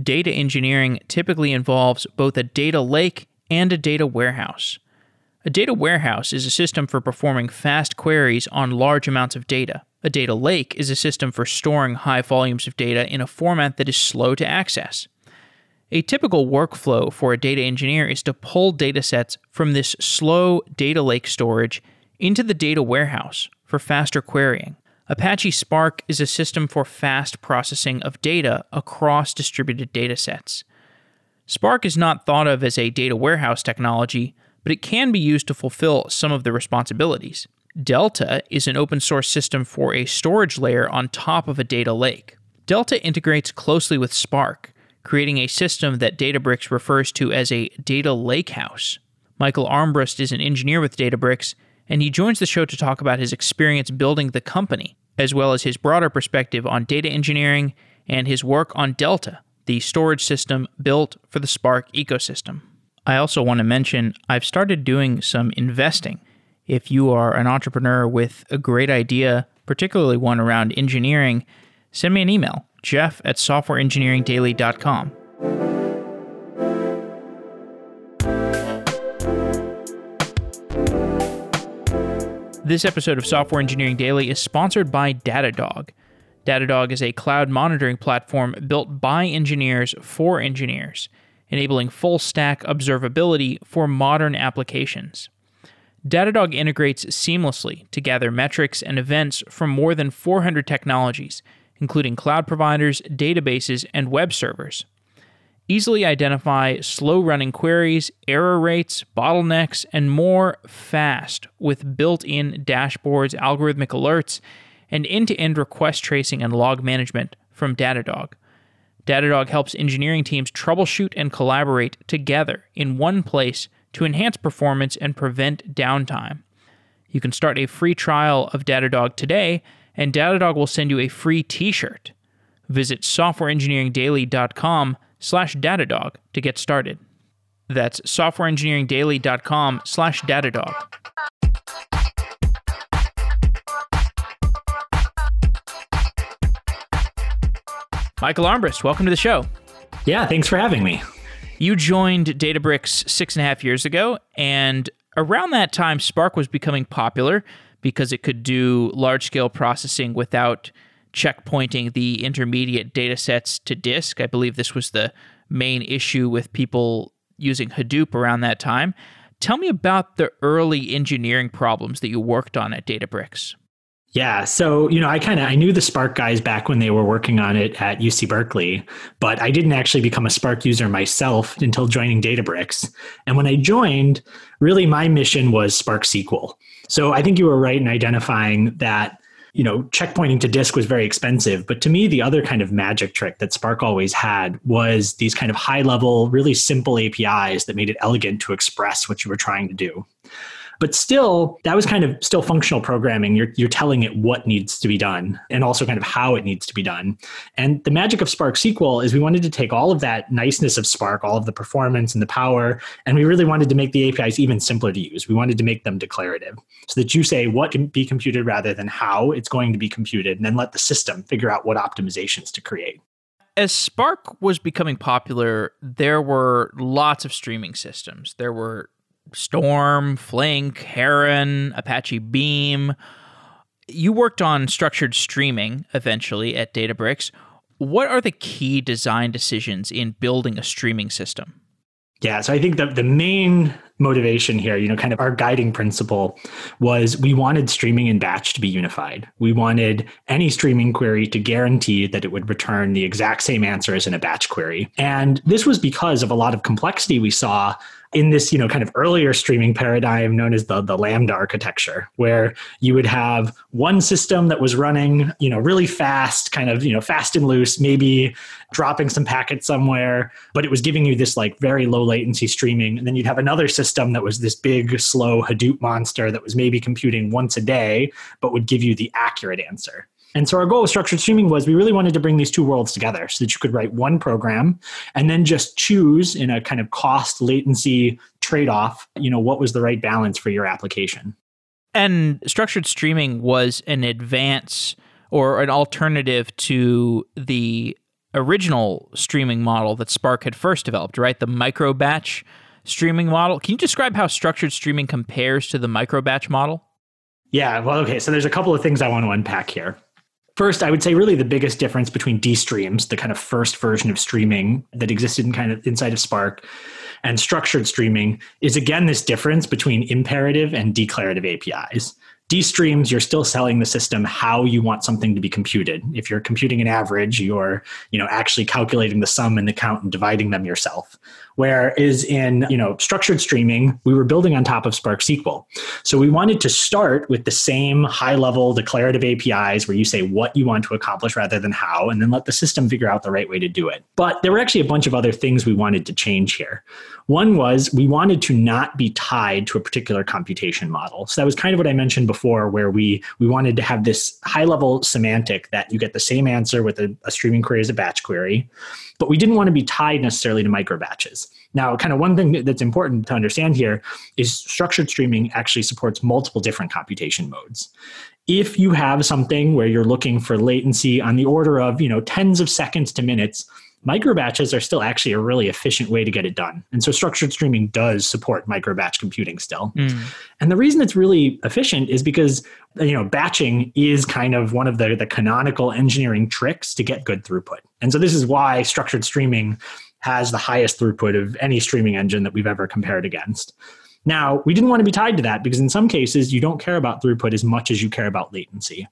Data engineering typically involves both a data lake and a data warehouse. A data warehouse is a system for performing fast queries on large amounts of data. A data lake is a system for storing high volumes of data in a format that is slow to access. A typical workflow for a data engineer is to pull datasets from this slow data lake storage into the data warehouse for faster querying. Apache Spark is a system for fast processing of data across distributed datasets. Spark is not thought of as a data warehouse technology, but it can be used to fulfill some of the responsibilities. Delta is an open source system for a storage layer on top of a data lake. Delta integrates closely with Spark, creating a system that Databricks refers to as a data lakehouse. Michael Armbrust is an engineer with Databricks, and he joins the show to talk about his experience building the company, as well as his broader perspective on data engineering and his work on Delta, the storage system built for the Spark ecosystem. I also want to mention I've started doing some investing. If you are an entrepreneur with a great idea, particularly one around engineering, send me an email, jeff at softwareengineeringdaily.com. This episode of Software Engineering Daily is sponsored by Datadog. Datadog is a cloud monitoring platform built by engineers for engineers, enabling full stack observability for modern applications. Datadog integrates seamlessly to gather metrics and events from more than 400 technologies, including cloud providers, databases, and web servers easily identify slow running queries, error rates, bottlenecks, and more fast with built in dashboards, algorithmic alerts, and end to end request tracing and log management from Datadog. Datadog helps engineering teams troubleshoot and collaborate together in one place to enhance performance and prevent downtime. You can start a free trial of Datadog today, and Datadog will send you a free t shirt. Visit softwareengineeringdaily.com slash Datadog to get started. That's softwareengineeringdaily.com slash Datadog. Michael Armbrust, welcome to the show. Yeah, thanks for having me. You joined Databricks six and a half years ago, and around that time, Spark was becoming popular because it could do large scale processing without checkpointing the intermediate data sets to disk. I believe this was the main issue with people using Hadoop around that time. Tell me about the early engineering problems that you worked on at Databricks. Yeah, so you know, I kind of I knew the Spark guys back when they were working on it at UC Berkeley, but I didn't actually become a Spark user myself until joining Databricks. And when I joined, really my mission was Spark SQL. So I think you were right in identifying that you know, checkpointing to disk was very expensive. But to me, the other kind of magic trick that Spark always had was these kind of high level, really simple APIs that made it elegant to express what you were trying to do. But still, that was kind of still functional programming. You're, you're telling it what needs to be done and also kind of how it needs to be done. And the magic of Spark SQL is we wanted to take all of that niceness of Spark, all of the performance and the power, and we really wanted to make the APIs even simpler to use. We wanted to make them declarative so that you say what can be computed rather than how it's going to be computed, and then let the system figure out what optimizations to create as Spark was becoming popular, there were lots of streaming systems. There were Storm, Flink, Heron, Apache Beam. You worked on structured streaming eventually at Databricks. What are the key design decisions in building a streaming system? Yeah, so I think the, the main motivation here, you know, kind of our guiding principle was we wanted streaming and batch to be unified. We wanted any streaming query to guarantee that it would return the exact same answer as in a batch query. And this was because of a lot of complexity we saw in this you know kind of earlier streaming paradigm known as the the lambda architecture where you would have one system that was running you know really fast kind of you know fast and loose maybe dropping some packets somewhere but it was giving you this like very low latency streaming. And then you'd have another system that was this big slow hadoop monster that was maybe computing once a day but would give you the accurate answer and so our goal with structured streaming was we really wanted to bring these two worlds together so that you could write one program and then just choose in a kind of cost latency trade-off, you know, what was the right balance for your application. And structured streaming was an advance or an alternative to the original streaming model that Spark had first developed, right? The micro batch streaming model. Can you describe how structured streaming compares to the micro batch model? Yeah, well, okay. So there's a couple of things I want to unpack here. First, I would say really the biggest difference between dstreams, the kind of first version of streaming that existed in kind of inside of Spark, and structured streaming is again this difference between imperative and declarative APIs. dstreams, you're still selling the system how you want something to be computed. If you're computing an average, you're you know actually calculating the sum and the count and dividing them yourself. Whereas in you know structured streaming, we were building on top of Spark SQL. So we wanted to start with the same high level declarative APIs where you say what you want to accomplish rather than how, and then let the system figure out the right way to do it. But there were actually a bunch of other things we wanted to change here. One was we wanted to not be tied to a particular computation model. So that was kind of what I mentioned before, where we we wanted to have this high level semantic that you get the same answer with a, a streaming query as a batch query but we didn't want to be tied necessarily to micro batches. Now, kind of one thing that's important to understand here is structured streaming actually supports multiple different computation modes. If you have something where you're looking for latency on the order of, you know, tens of seconds to minutes, micro batches are still actually a really efficient way to get it done. And so structured streaming does support micro batch computing still. Mm. And the reason it's really efficient is because you know batching is kind of one of the the canonical engineering tricks to get good throughput. And so this is why structured streaming has the highest throughput of any streaming engine that we've ever compared against. Now, we didn't want to be tied to that because in some cases you don't care about throughput as much as you care about latency.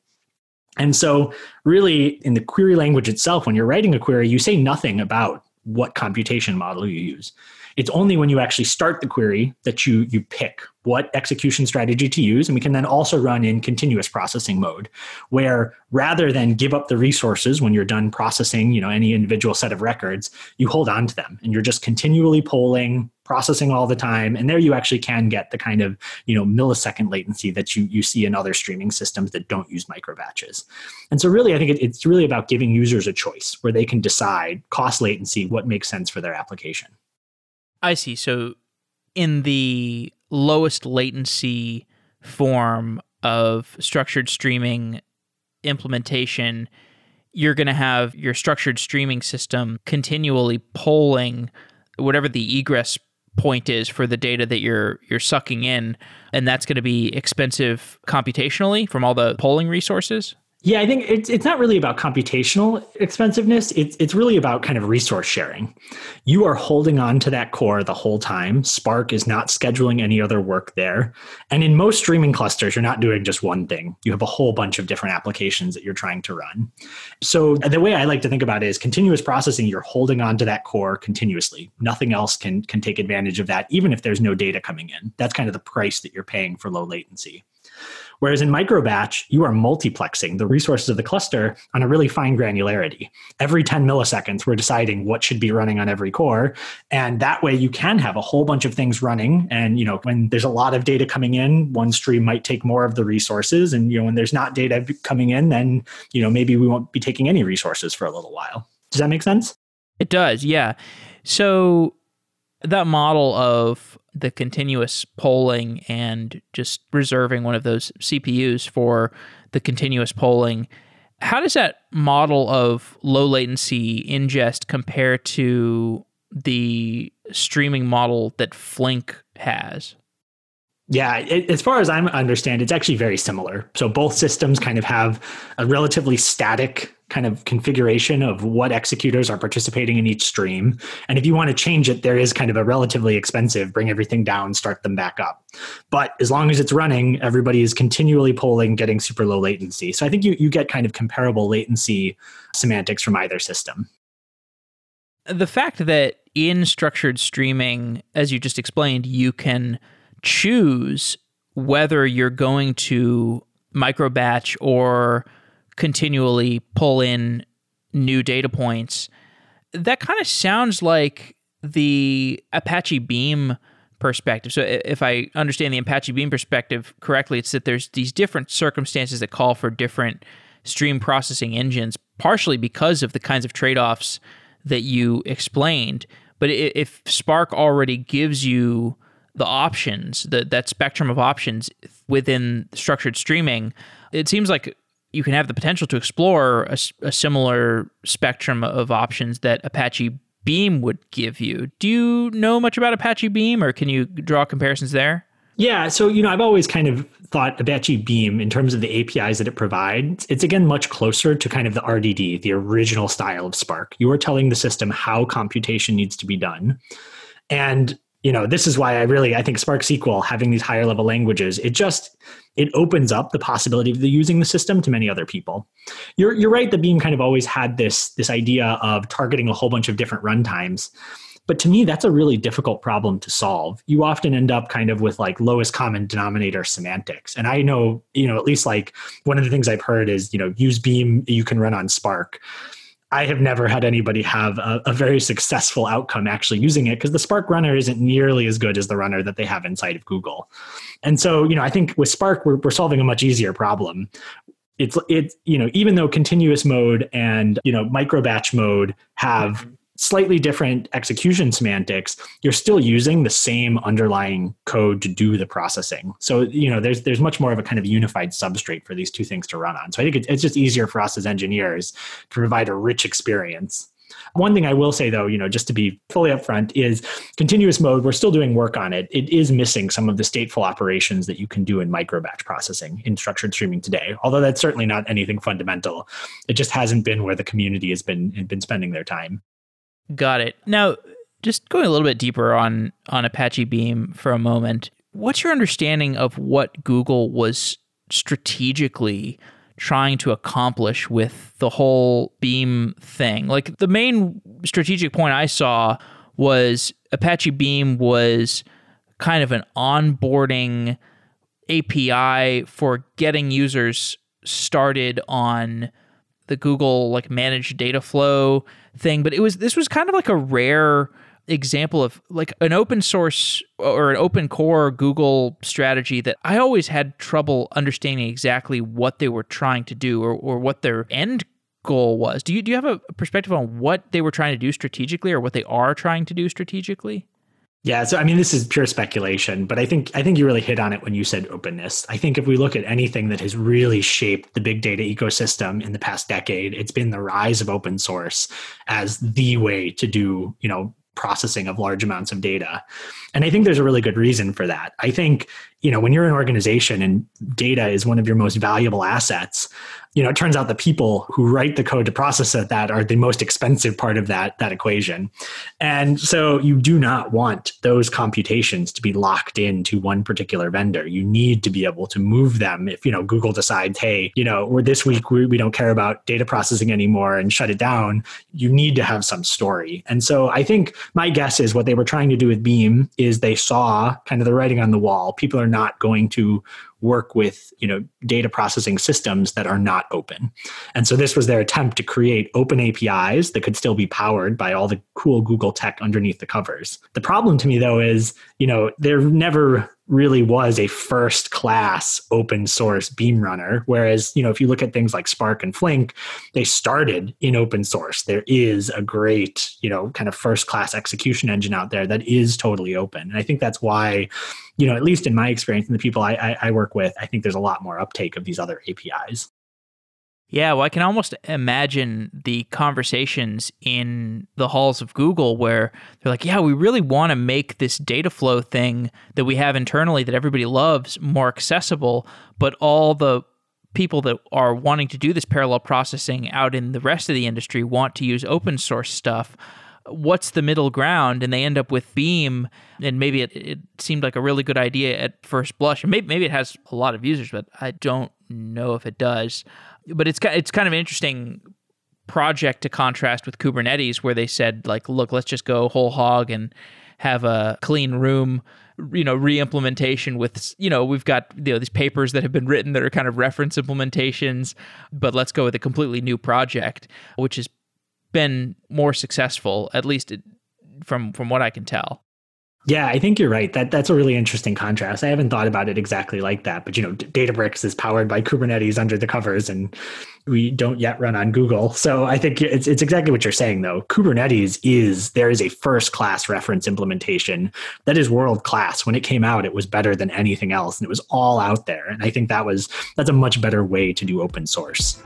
And so, really, in the query language itself, when you're writing a query, you say nothing about what computation model you use. It's only when you actually start the query that you you pick what execution strategy to use and we can then also run in continuous processing mode where rather than give up the resources when you're done processing, you know, any individual set of records, you hold on to them and you're just continually polling, processing all the time and there you actually can get the kind of, you know, millisecond latency that you you see in other streaming systems that don't use micro batches. And so really I think it, it's really about giving users a choice where they can decide cost latency what makes sense for their application. I see. So in the lowest latency form of structured streaming implementation, you're going to have your structured streaming system continually polling whatever the egress point is for the data that you're you're sucking in and that's going to be expensive computationally from all the polling resources yeah, I think it's it's not really about computational expensiveness. It's it's really about kind of resource sharing. You are holding on to that core the whole time. Spark is not scheduling any other work there. And in most streaming clusters, you're not doing just one thing. You have a whole bunch of different applications that you're trying to run. So the way I like to think about it is continuous processing, you're holding on to that core continuously. Nothing else can can take advantage of that, even if there's no data coming in. That's kind of the price that you're paying for low latency. Whereas in microbatch, you are multiplexing the resources of the cluster on a really fine granularity. Every 10 milliseconds, we're deciding what should be running on every core. And that way you can have a whole bunch of things running. And, you know, when there's a lot of data coming in, one stream might take more of the resources. And, you know, when there's not data coming in, then, you know, maybe we won't be taking any resources for a little while. Does that make sense? It does, yeah. So that model of the continuous polling and just reserving one of those CPUs for the continuous polling. How does that model of low latency ingest compare to the streaming model that Flink has? Yeah, it, as far as I understand, it's actually very similar. So both systems kind of have a relatively static kind of configuration of what executors are participating in each stream. And if you want to change it, there is kind of a relatively expensive bring everything down, start them back up. But as long as it's running, everybody is continually polling, getting super low latency. So I think you, you get kind of comparable latency semantics from either system. The fact that in structured streaming, as you just explained, you can choose whether you're going to micro batch or continually pull in new data points. That kind of sounds like the Apache Beam perspective. So if I understand the Apache Beam perspective correctly, it's that there's these different circumstances that call for different stream processing engines, partially because of the kinds of trade-offs that you explained. But if Spark already gives you the options, the, that spectrum of options within structured streaming, it seems like you can have the potential to explore a, a similar spectrum of options that Apache Beam would give you. Do you know much about Apache Beam or can you draw comparisons there? Yeah, so you know, I've always kind of thought Apache Beam in terms of the APIs that it provides, it's again much closer to kind of the RDD, the original style of Spark. You are telling the system how computation needs to be done. And you know, this is why I really I think Spark SQL having these higher level languages, it just it opens up the possibility of the using the system to many other people. You're you're right. The Beam kind of always had this this idea of targeting a whole bunch of different runtimes. But to me, that's a really difficult problem to solve. You often end up kind of with like lowest common denominator semantics. And I know, you know, at least like one of the things I've heard is, you know, use Beam you can run on Spark. I have never had anybody have a, a very successful outcome actually using it because the Spark runner isn't nearly as good as the runner that they have inside of Google. And so, you know, I think with Spark, we're, we're solving a much easier problem. It's it's you know even though continuous mode and you know micro batch mode have mm-hmm. Slightly different execution semantics you're still using the same underlying code to do the processing so you know there's there's much more of a kind of unified substrate for these two things to run on so i think it's just easier for us as engineers to provide a rich experience one thing I will say though, you know, just to be fully upfront, is continuous mode, we're still doing work on it. It is missing some of the stateful operations that you can do in micro batch processing in structured streaming today. Although that's certainly not anything fundamental. It just hasn't been where the community has been been spending their time. Got it. Now, just going a little bit deeper on on Apache Beam for a moment. What's your understanding of what Google was strategically trying to accomplish with the whole Beam thing? Like the main strategic point I saw was Apache Beam was kind of an onboarding API for getting users started on the Google like managed data flow thing, but it was this was kind of like a rare example of like an open source or an open core Google strategy that I always had trouble understanding exactly what they were trying to do or, or what their end goal was. Do you do you have a perspective on what they were trying to do strategically or what they are trying to do strategically? Yeah, so I mean, this is pure speculation, but I think I think you really hit on it when you said openness. I think if we look at anything that has really shaped the big data ecosystem in the past decade, it's been the rise of open source as the way to do, you know, processing of large amounts of data. And I think there's a really good reason for that. I think, you know, when you're an organization and data is one of your most valuable assets, you know, it turns out the people who write the code to process that are the most expensive part of that that equation. And so you do not want those computations to be locked into one particular vendor. You need to be able to move them if, you know, Google decides, hey, you know, we're this week we, we don't care about data processing anymore and shut it down. You need to have some story. And so I think my guess is what they were trying to do with Beam is they saw kind of the writing on the wall. People are not going to work with you know data processing systems that are not open. And so this was their attempt to create open apis that could still be powered by all the cool google tech underneath the covers. The problem to me though is you know there never really was a first class open source beam runner. Whereas you know if you look at things like spark and flink they started in open source. There is a great you know kind of first class execution engine out there that is totally open. And i think that's why you know at least in my experience and the people I, I, I work with i think there's a lot more uptake of these other apis yeah, well, I can almost imagine the conversations in the halls of Google where they're like, yeah, we really want to make this data flow thing that we have internally that everybody loves more accessible, but all the people that are wanting to do this parallel processing out in the rest of the industry want to use open source stuff. What's the middle ground? And they end up with Beam, and maybe it, it seemed like a really good idea at first blush. And maybe, maybe it has a lot of users, but I don't know if it does but it's it's kind of an interesting project to contrast with Kubernetes, where they said like, look, let's just go whole hog and have a clean room you know re-implementation with you know we've got you know these papers that have been written that are kind of reference implementations but let's go with a completely new project which has been more successful at least from from what i can tell Yeah, I think you're right. That that's a really interesting contrast. I haven't thought about it exactly like that, but you know, Databricks is powered by Kubernetes under the covers, and we don't yet run on Google. So I think it's it's exactly what you're saying, though. Kubernetes is there is a first class reference implementation that is world class. When it came out, it was better than anything else, and it was all out there. And I think that was that's a much better way to do open source.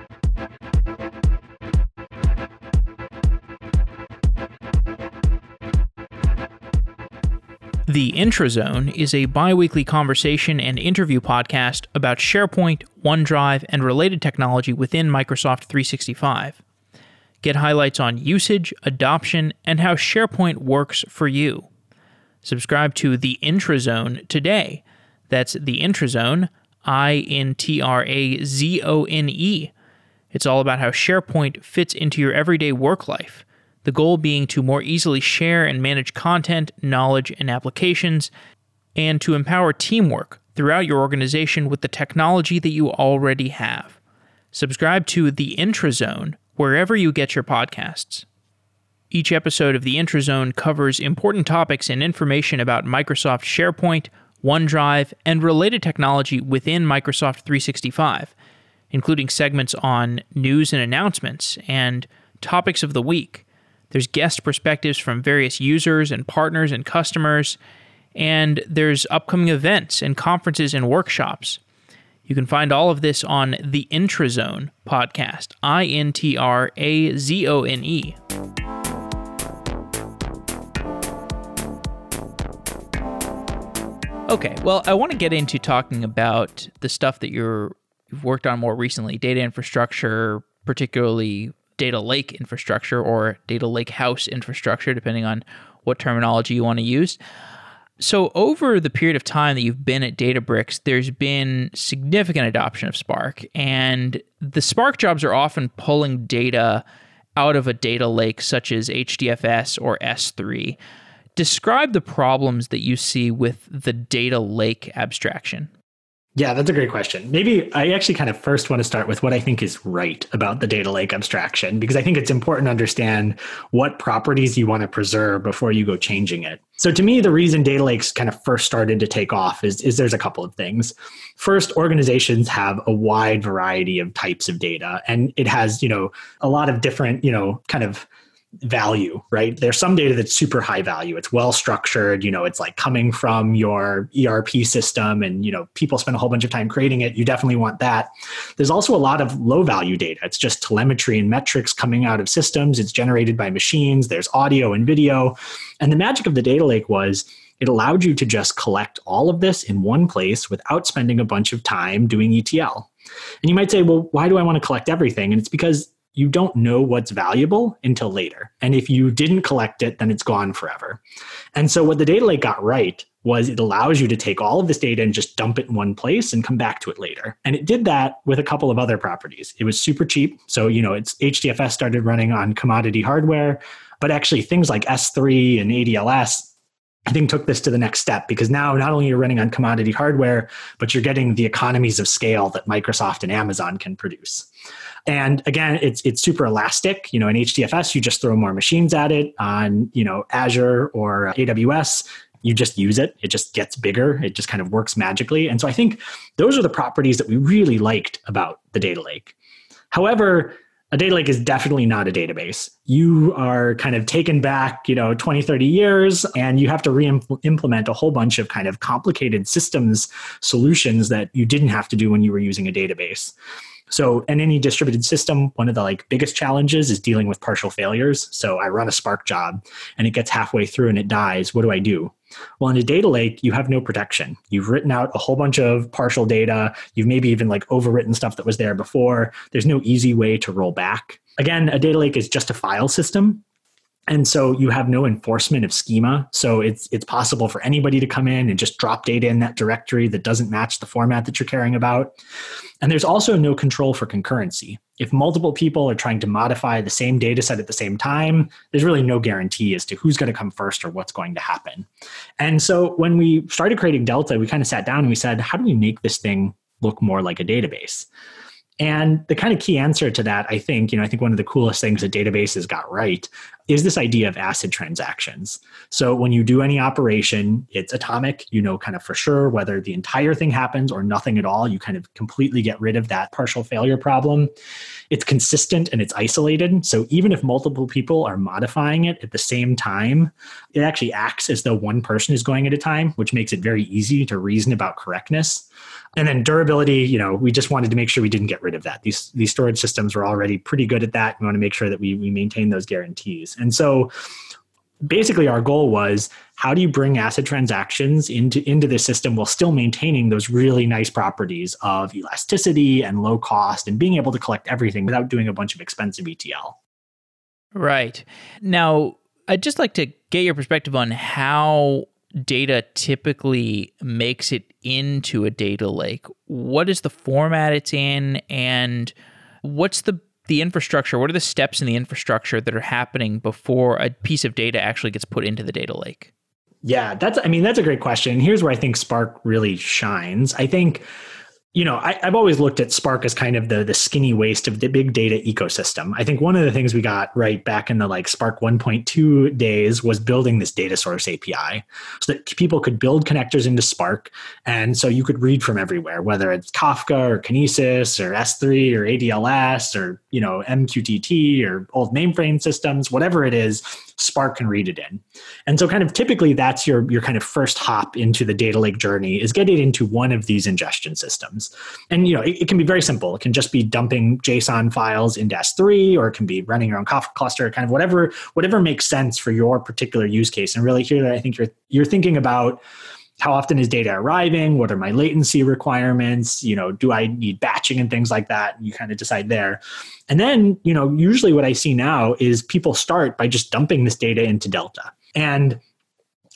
The Intrazone is a bi weekly conversation and interview podcast about SharePoint, OneDrive, and related technology within Microsoft 365. Get highlights on usage, adoption, and how SharePoint works for you. Subscribe to The Intrazone today. That's The Intrazone, I N T R A Z O N E. It's all about how SharePoint fits into your everyday work life the goal being to more easily share and manage content, knowledge, and applications, and to empower teamwork throughout your organization with the technology that you already have. Subscribe to The Intrazone wherever you get your podcasts. Each episode of The Intrazone covers important topics and information about Microsoft SharePoint, OneDrive, and related technology within Microsoft 365, including segments on news and announcements and topics of the week there's guest perspectives from various users and partners and customers. And there's upcoming events and conferences and workshops. You can find all of this on the Intrazone podcast, I N T R A Z O N E. Okay, well, I want to get into talking about the stuff that you're you've worked on more recently, data infrastructure, particularly data lake infrastructure or data lake house infrastructure, depending on what terminology you want to use. So, over the period of time that you've been at Databricks, there's been significant adoption of Spark, and the Spark jobs are often pulling data out of a data lake such as HDFS or S3. Describe the problems that you see with the data lake abstraction. Yeah, that's a great question. Maybe I actually kind of first want to start with what I think is right about the data lake abstraction, because I think it's important to understand what properties you want to preserve before you go changing it. So to me, the reason data lakes kind of first started to take off is, is there's a couple of things. First, organizations have a wide variety of types of data, and it has, you know, a lot of different, you know, kind of value, right? There's some data that's super high value. It's well structured, you know, it's like coming from your ERP system and, you know, people spend a whole bunch of time creating it. You definitely want that. There's also a lot of low value data. It's just telemetry and metrics coming out of systems. It's generated by machines. There's audio and video. And the magic of the data lake was it allowed you to just collect all of this in one place without spending a bunch of time doing ETL. And you might say, well, why do I want to collect everything? And it's because you don't know what's valuable until later. And if you didn't collect it, then it's gone forever. And so what the data lake got right was it allows you to take all of this data and just dump it in one place and come back to it later. And it did that with a couple of other properties. It was super cheap. So, you know, it's HDFS started running on commodity hardware, but actually things like S3 and ADLS I think took this to the next step because now not only you're running on commodity hardware, but you're getting the economies of scale that Microsoft and Amazon can produce. And again, it's it's super elastic. You know, in HDFS, you just throw more machines at it. On you know Azure or AWS, you just use it. It just gets bigger. It just kind of works magically. And so I think those are the properties that we really liked about the data lake. However, a data lake is definitely not a database. You are kind of taken back, you know, 20, 30 years, and you have to re-implement a whole bunch of kind of complicated systems solutions that you didn't have to do when you were using a database. So in any distributed system, one of the like biggest challenges is dealing with partial failures. So I run a Spark job and it gets halfway through and it dies. What do I do? Well, in a data lake, you have no protection. You've written out a whole bunch of partial data. You've maybe even like overwritten stuff that was there before. There's no easy way to roll back. Again, a data lake is just a file system and so you have no enforcement of schema. So it's it's possible for anybody to come in and just drop data in that directory that doesn't match the format that you're caring about. And there's also no control for concurrency. If multiple people are trying to modify the same data set at the same time there's really no guarantee as to who's going to come first or what's going to happen. And so when we started creating delta we kind of sat down and we said how do we make this thing look more like a database? And the kind of key answer to that, I think, you know, I think one of the coolest things that databases got right is this idea of acid transactions. So when you do any operation, it's atomic. You know kind of for sure whether the entire thing happens or nothing at all. You kind of completely get rid of that partial failure problem. It's consistent and it's isolated. So even if multiple people are modifying it at the same time, it actually acts as though one person is going at a time, which makes it very easy to reason about correctness. And then durability, you know, we just wanted to make sure we didn't get rid of that. These these storage systems were already pretty good at that. We want to make sure that we we maintain those guarantees. And so basically our goal was how do you bring acid transactions into into the system while still maintaining those really nice properties of elasticity and low cost and being able to collect everything without doing a bunch of expensive ETL. Right. Now, I'd just like to get your perspective on how data typically makes it into a data lake. What is the format it's in and what's the the infrastructure? What are the steps in the infrastructure that are happening before a piece of data actually gets put into the data lake? Yeah, that's I mean that's a great question. Here's where I think Spark really shines. I think you know, I, have always looked at Spark as kind of the the skinny waist of the big data ecosystem. I think one of the things we got right back in the like Spark 1.2 days was building this data source API so that people could build connectors into Spark. And so you could read from everywhere, whether it's Kafka or Kinesis or S3 or ADLS or, you know, MQTT or old mainframe systems, whatever it is, Spark can read it in. And so kind of typically that's your, your kind of first hop into the data lake journey is get it into one of these ingestion systems. And you know, it, it can be very simple. It can just be dumping JSON files into S3 or it can be running your own Kafka cluster, kind of whatever, whatever makes sense for your particular use case. And really here I think you're you're thinking about how often is data arriving? What are my latency requirements? You know do i need batching and things like that? And you kind of decide there. And then you know usually what i see now is people start by just dumping this data into delta. And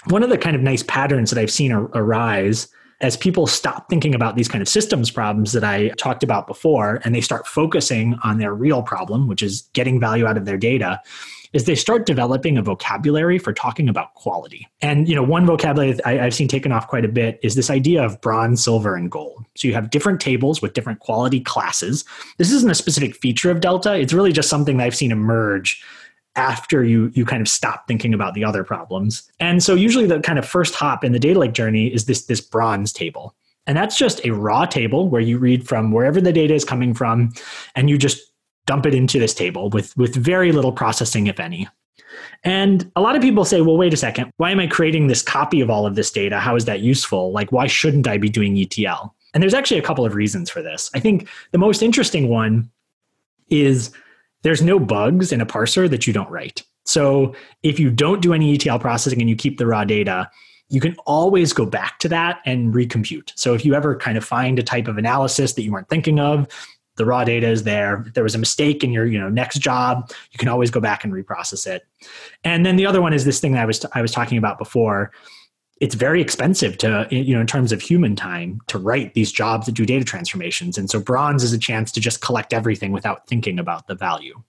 one of the kind of nice patterns that i've seen arise as people stop thinking about these kind of systems problems that I talked about before and they start focusing on their real problem, which is getting value out of their data, is they start developing a vocabulary for talking about quality. And you know, one vocabulary I, have seen taken off quite a bit is this idea of bronze, silver, and gold. So you have different tables with different quality classes. This isn't a specific feature of Delta. It's really just something that I've seen emerge after you you kind of stop thinking about the other problems. And so usually the kind of first hop in the data lake journey is this this bronze table. And that's just a raw table where you read from wherever the data is coming from and you just dump it into this table with, with very little processing, if any. And a lot of people say, well, wait a second, why am I creating this copy of all of this data? How is that useful? Like, why shouldn't I be doing ETL? And there's actually a couple of reasons for this. I think the most interesting one is there's no bugs in a parser that you don't write. So if you don't do any ETL processing and you keep the raw data, you can always go back to that and recompute. So if you ever kind of find a type of analysis that you weren't thinking of, the raw data is there. If there was a mistake in your you know next job, you can always go back and reprocess it. And then the other one is this thing that I was I was talking about before. It's very expensive to you know in terms of human time to write these jobs that do data transformations. And so bronze is a chance to just collect everything without thinking about the value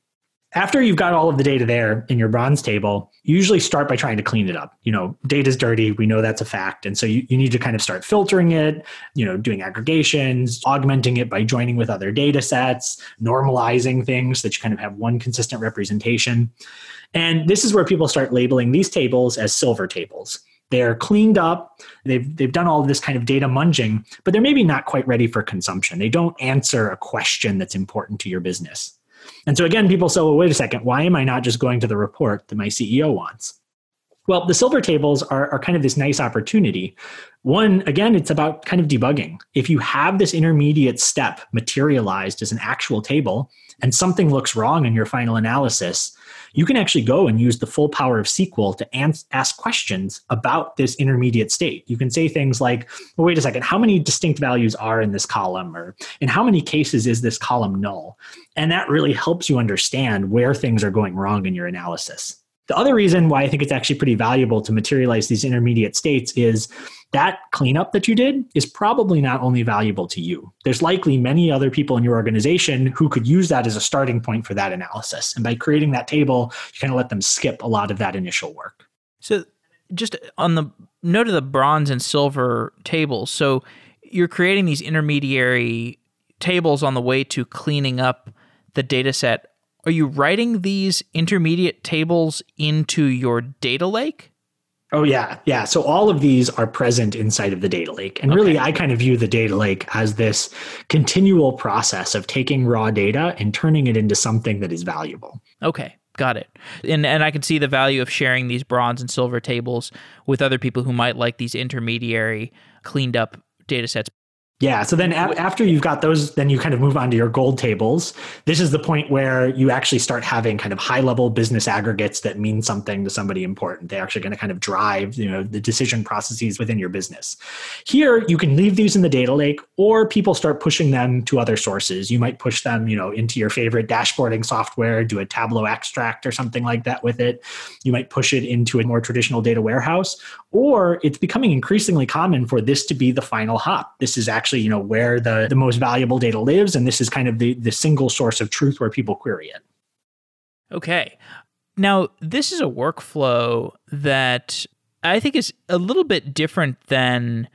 after you've got all of the data there in your bronze table, you usually start by trying to clean it up. You know, data's dirty. We know that's a fact. And so you, you need to kind of start filtering it, you know, doing aggregations, augmenting it by joining with other data sets, normalizing things that you kind of have one consistent representation. And this is where people start labeling these tables as silver tables. They're cleaned up. They've, they've done all this kind of data munging, but they're maybe not quite ready for consumption. They don't answer a question that's important to your business. And so again, people say, well, wait a second, why am I not just going to the report that my CEO wants? Well, the silver tables are, are kind of this nice opportunity. One, again, it's about kind of debugging. If you have this intermediate step materialized as an actual table and something looks wrong in your final analysis, you can actually go and use the full power of SQL to ans- ask questions about this intermediate state. You can say things like, well, wait a second, how many distinct values are in this column? Or in how many cases is this column null? And that really helps you understand where things are going wrong in your analysis. The other reason why I think it's actually pretty valuable to materialize these intermediate states is that cleanup that you did is probably not only valuable to you. There's likely many other people in your organization who could use that as a starting point for that analysis. And by creating that table, you kind of let them skip a lot of that initial work. So, just on the note of the bronze and silver tables, so you're creating these intermediary tables on the way to cleaning up the data set are you writing these intermediate tables into your data lake? Oh yeah, yeah. So all of these are present inside of the data lake. And okay. really I kind of view the data lake as this continual process of taking raw data and turning it into something that is valuable. Okay. Got it. And and I can see the value of sharing these bronze and silver tables with other people who might like these intermediary cleaned up data sets. Yeah. So then a- after you've got those, then you kind of move on to your gold tables. This is the point where you actually start having kind of high level business aggregates that mean something to somebody important. They're actually going to kind of drive, you know, the decision processes within your business. Here, you can leave these in the data lake or people start pushing them to other sources. You might push them, you know, into your favorite dashboarding software, do a Tableau extract or something like that with it. You might push it into a more traditional data warehouse, or it's becoming increasingly common for this to be the final hop. This is actually, you know, where the, the most valuable data lives, and this is kind of the, the single source of truth where people query it. Okay. Now, this is a workflow that I think is a little bit different than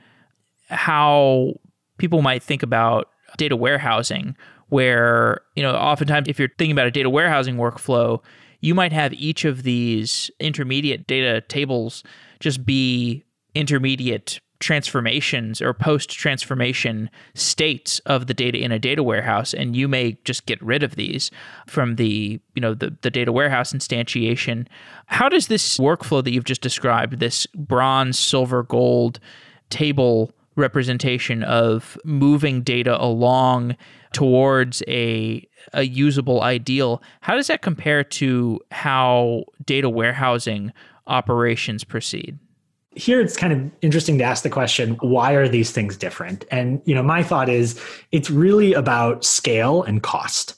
how people might think about data warehousing, where, you know, oftentimes if you're thinking about a data warehousing workflow, you might have each of these intermediate data tables just be intermediate transformations or post transformation states of the data in a data warehouse and you may just get rid of these from the you know the, the data warehouse instantiation. How does this workflow that you've just described this bronze silver gold table representation of moving data along towards a a usable ideal. How does that compare to how data warehousing operations proceed? Here it's kind of interesting to ask the question why are these things different? And you know my thought is it's really about scale and cost.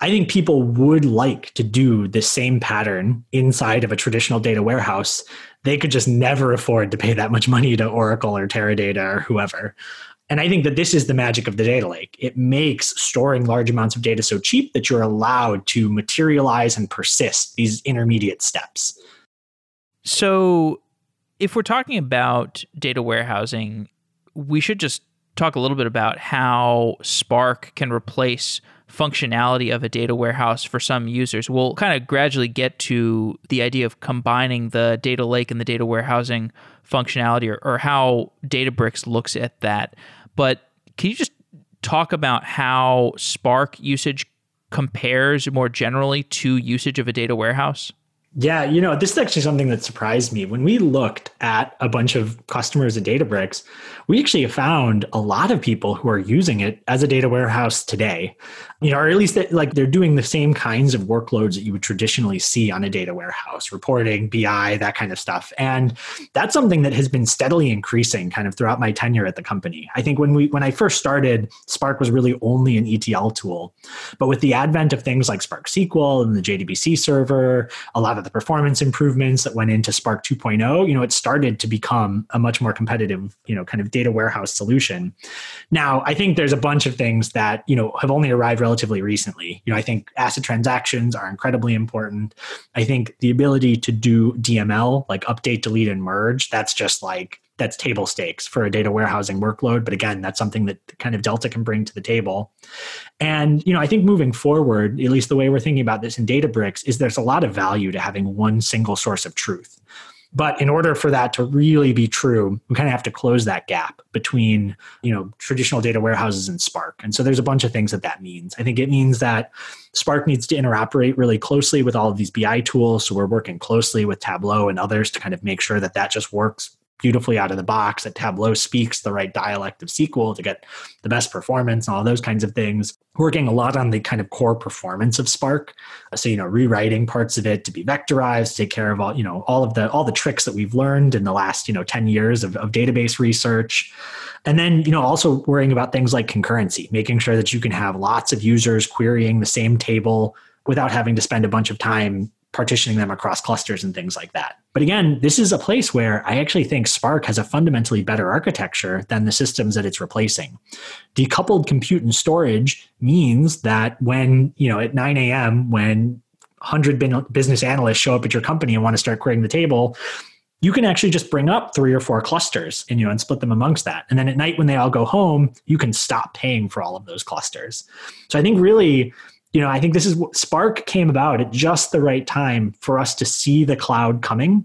I think people would like to do the same pattern inside of a traditional data warehouse. They could just never afford to pay that much money to oracle or teradata or whoever and I think that this is the magic of the data lake. It makes storing large amounts of data so cheap that you're allowed to materialize and persist these intermediate steps. So, if we're talking about data warehousing, we should just talk a little bit about how Spark can replace functionality of a data warehouse for some users. We'll kind of gradually get to the idea of combining the data lake and the data warehousing functionality or, or how Databricks looks at that. But can you just talk about how Spark usage compares more generally to usage of a data warehouse? Yeah, you know, this is actually something that surprised me. When we looked at a bunch of customers at Databricks, we actually found a lot of people who are using it as a data warehouse today you know, or at least that, like they're doing the same kinds of workloads that you would traditionally see on a data warehouse, reporting, BI, that kind of stuff. And that's something that has been steadily increasing kind of throughout my tenure at the company. I think when we when I first started, Spark was really only an ETL tool. But with the advent of things like Spark SQL and the JDBC server, a lot of the performance improvements that went into Spark 2.0, you know, it started to become a much more competitive, you know, kind of data warehouse solution. Now, I think there's a bunch of things that, you know, have only arrived relatively recently. You know, I think ACID transactions are incredibly important. I think the ability to do DML, like update, delete, and merge, that's just like that's table stakes for a data warehousing workload. But again, that's something that kind of Delta can bring to the table. And you know, I think moving forward, at least the way we're thinking about this in Databricks, is there's a lot of value to having one single source of truth. But in order for that to really be true, we kind of have to close that gap between, you know, traditional data warehouses and Spark. And so there's a bunch of things that that means. I think it means that Spark needs to interoperate really closely with all of these BI tools. So we're working closely with Tableau and others to kind of make sure that that just works beautifully out of the box, that Tableau speaks the right dialect of SQL to get the best performance and all those kinds of things. Working a lot on the kind of core performance of Spark. Uh, so, you know, rewriting parts of it to be vectorized, take care of all, you know, all of the all the tricks that we've learned in the last, you know, 10 years of, of database research. And then, you know, also worrying about things like concurrency, making sure that you can have lots of users querying the same table without having to spend a bunch of time partitioning them across clusters and things like that. But again, this is a place where I actually think Spark has a fundamentally better architecture than the systems that it's replacing. Decoupled compute and storage means that when, you know, at 9 a.m., when 100 business analysts show up at your company and want to start querying the table, you can actually just bring up three or four clusters and you know and split them amongst that and then at night when they all go home you can stop paying for all of those clusters so i think really you know, I think this is what Spark came about at just the right time for us to see the cloud coming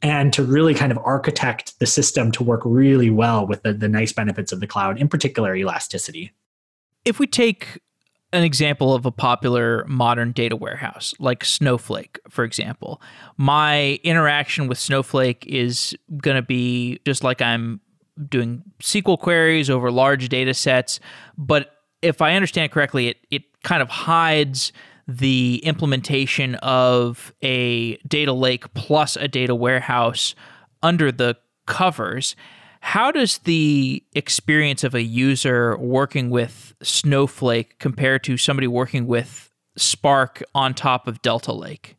and to really kind of architect the system to work really well with the, the nice benefits of the cloud, in particular elasticity. If we take an example of a popular modern data warehouse, like Snowflake, for example, my interaction with Snowflake is going to be just like I'm doing SQL queries over large data sets. But if I understand correctly, it, it kind of hides the implementation of a data lake plus a data warehouse under the covers. How does the experience of a user working with Snowflake compare to somebody working with Spark on top of Delta Lake?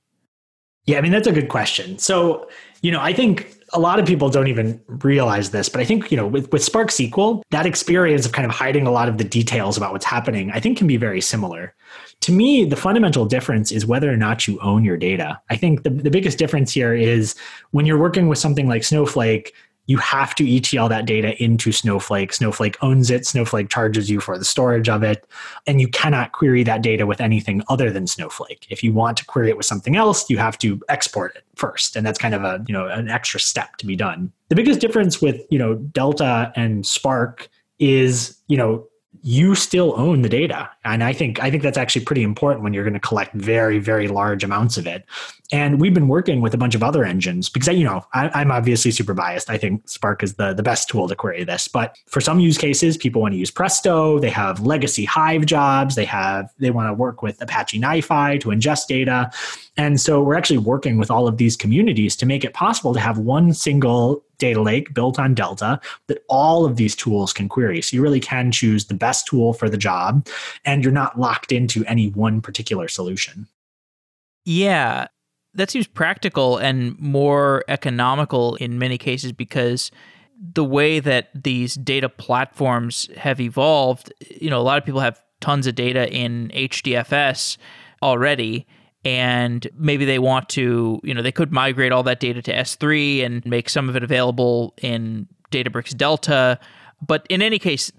Yeah, I mean, that's a good question. So, you know, I think a lot of people don't even realize this, but I think, you know, with, with Spark SQL, that experience of kind of hiding a lot of the details about what's happening, I think can be very similar. To me, the fundamental difference is whether or not you own your data. I think the, the biggest difference here is when you're working with something like Snowflake, you have to ETL that data into Snowflake. Snowflake owns it. Snowflake charges you for the storage of it. And you cannot query that data with anything other than Snowflake. If you want to query it with something else, you have to export it first. And that's kind of a, you know, an extra step to be done. The biggest difference with, you know, Delta and Spark is, you know, you still own the data. And i think i think that's actually pretty important when you're going to collect very very large amounts of it. And we've been working with a bunch of other engines because you know I, am obviously super biased. I think spark is the, the best tool to query this. But for some use cases people want to use presto. They have legacy hive jobs. They have they want to work with apache nifi to ingest data. And so we're actually working with all of these communities to make it possible to have one single data lake built on Delta that all of these tools can query. So you really can choose the best tool for the job and you're not locked into any one particular solution. Yeah, that seems practical and more economical in many cases because the way that these data platforms have evolved, you know, a lot of people have tons of data in HDFS already and maybe they want to, you know, they could migrate all that data to S3 and make some of it available in Databricks Delta. But in any case,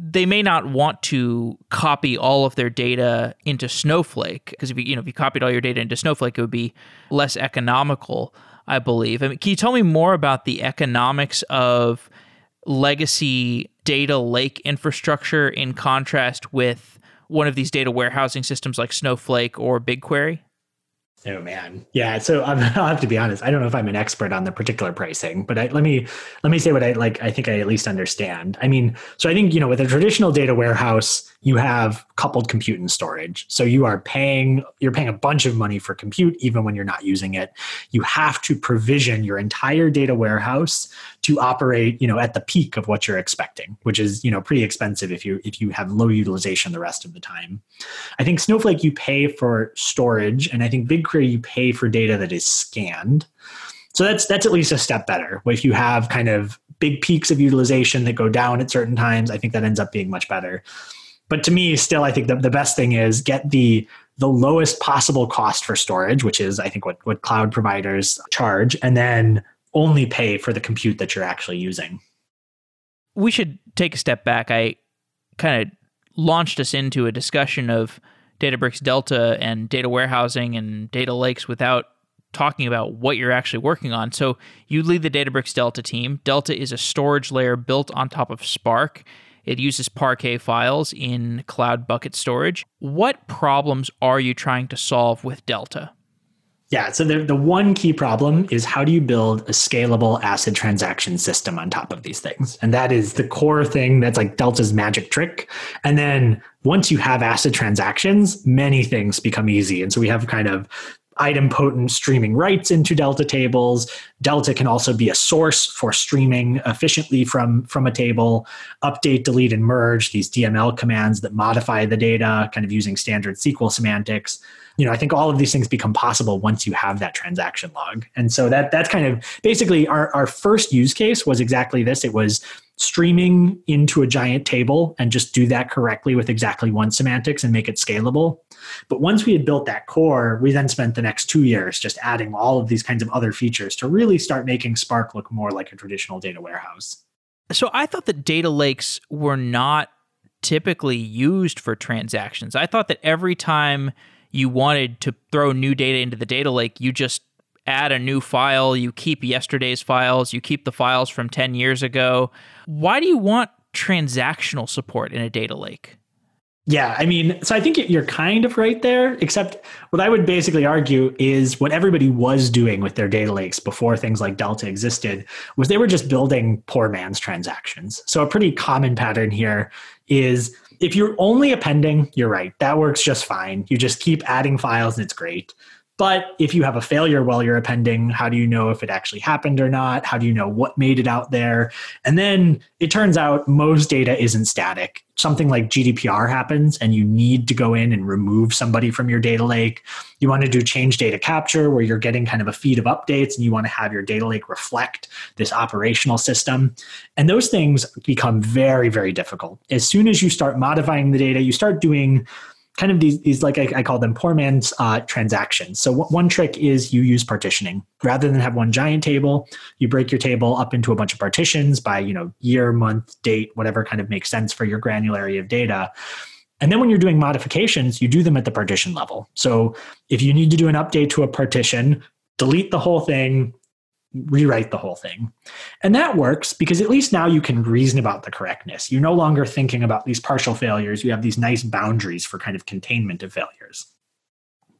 they may not want to copy all of their data into Snowflake because if you, you know if you copied all your data into Snowflake, it would be less economical, I believe. I mean, can you tell me more about the economics of legacy data lake infrastructure in contrast with one of these data warehousing systems like Snowflake or BigQuery? Oh man, yeah. So i will have to be honest. I don't know if I'm an expert on the particular pricing, but I, let me let me say what I like. I think I at least understand. I mean, so I think you know, with a traditional data warehouse, you have coupled compute and storage. So you are paying you're paying a bunch of money for compute even when you're not using it. You have to provision your entire data warehouse to operate, you know, at the peak of what you're expecting, which is, you know, pretty expensive if you if you have low utilization the rest of the time. I think Snowflake you pay for storage and I think BigQuery you pay for data that is scanned. So that's that's at least a step better. If you have kind of big peaks of utilization that go down at certain times, I think that ends up being much better but to me still i think the, the best thing is get the the lowest possible cost for storage which is i think what, what cloud providers charge and then only pay for the compute that you're actually using we should take a step back i kind of launched us into a discussion of databricks delta and data warehousing and data lakes without talking about what you're actually working on. So you lead the Databricks Delta team. Delta is a storage layer built on top of Spark. It uses Parquet files in Cloud Bucket storage. What problems are you trying to solve with Delta? Yeah, so the, the one key problem is how do you build a scalable ACID transaction system on top of these things? And that is the core thing that's like Delta's magic trick. And then once you have ACID transactions, many things become easy. And so we have kind of idempotent streaming writes into Delta tables. Delta can also be a source for streaming efficiently from, from a table. Update, delete, and merge, these DML commands that modify the data, kind of using standard SQL semantics. You know, I think all of these things become possible once you have that transaction log. And so that that's kind of basically our, our first use case was exactly this. It was streaming into a giant table and just do that correctly with exactly once semantics and make it scalable. But once we had built that core, we then spent the next two years just adding all of these kinds of other features to really start making Spark look more like a traditional data warehouse. So I thought that data lakes were not typically used for transactions? I thought that every time you wanted to throw new data into the data lake, you just add a new file, you keep yesterday's files, you keep the files from 10 years ago. Why do you want transactional support in a data lake? Yeah, I mean, so I think you're kind of right there, except what I would basically argue is what everybody was doing with their data lakes before things like Delta existed was they were just building poor man's transactions. So a pretty common pattern here is if you're only appending, you're right, that works just fine. You just keep adding files and it's great. But if you have a failure while you're appending, how do you know if it actually happened or not? How do you know what made it out there? And then it turns out most data isn't static. Something like GDPR happens and you need to go in and remove somebody from your data lake. You want to do change data capture where you're getting kind of a feed of updates and you want to have your data lake reflect this operational system. And those things become very, very difficult. As soon as you start modifying the data, you start doing kind of these, these like I, I call them poor man's uh, transactions. So w- one trick is you use partitioning rather than have one giant table. You break your table up into a bunch of partitions by you know year, month, date, whatever kind of makes sense for your granularity of data. And then when you're doing modifications, you do them at the partition level. So if you need to do an update to a partition, delete the whole thing, rewrite the whole thing. And that works because at least now you can reason about the correctness. You're no longer thinking about these partial failures. You have these nice boundaries for kind of containment of failures.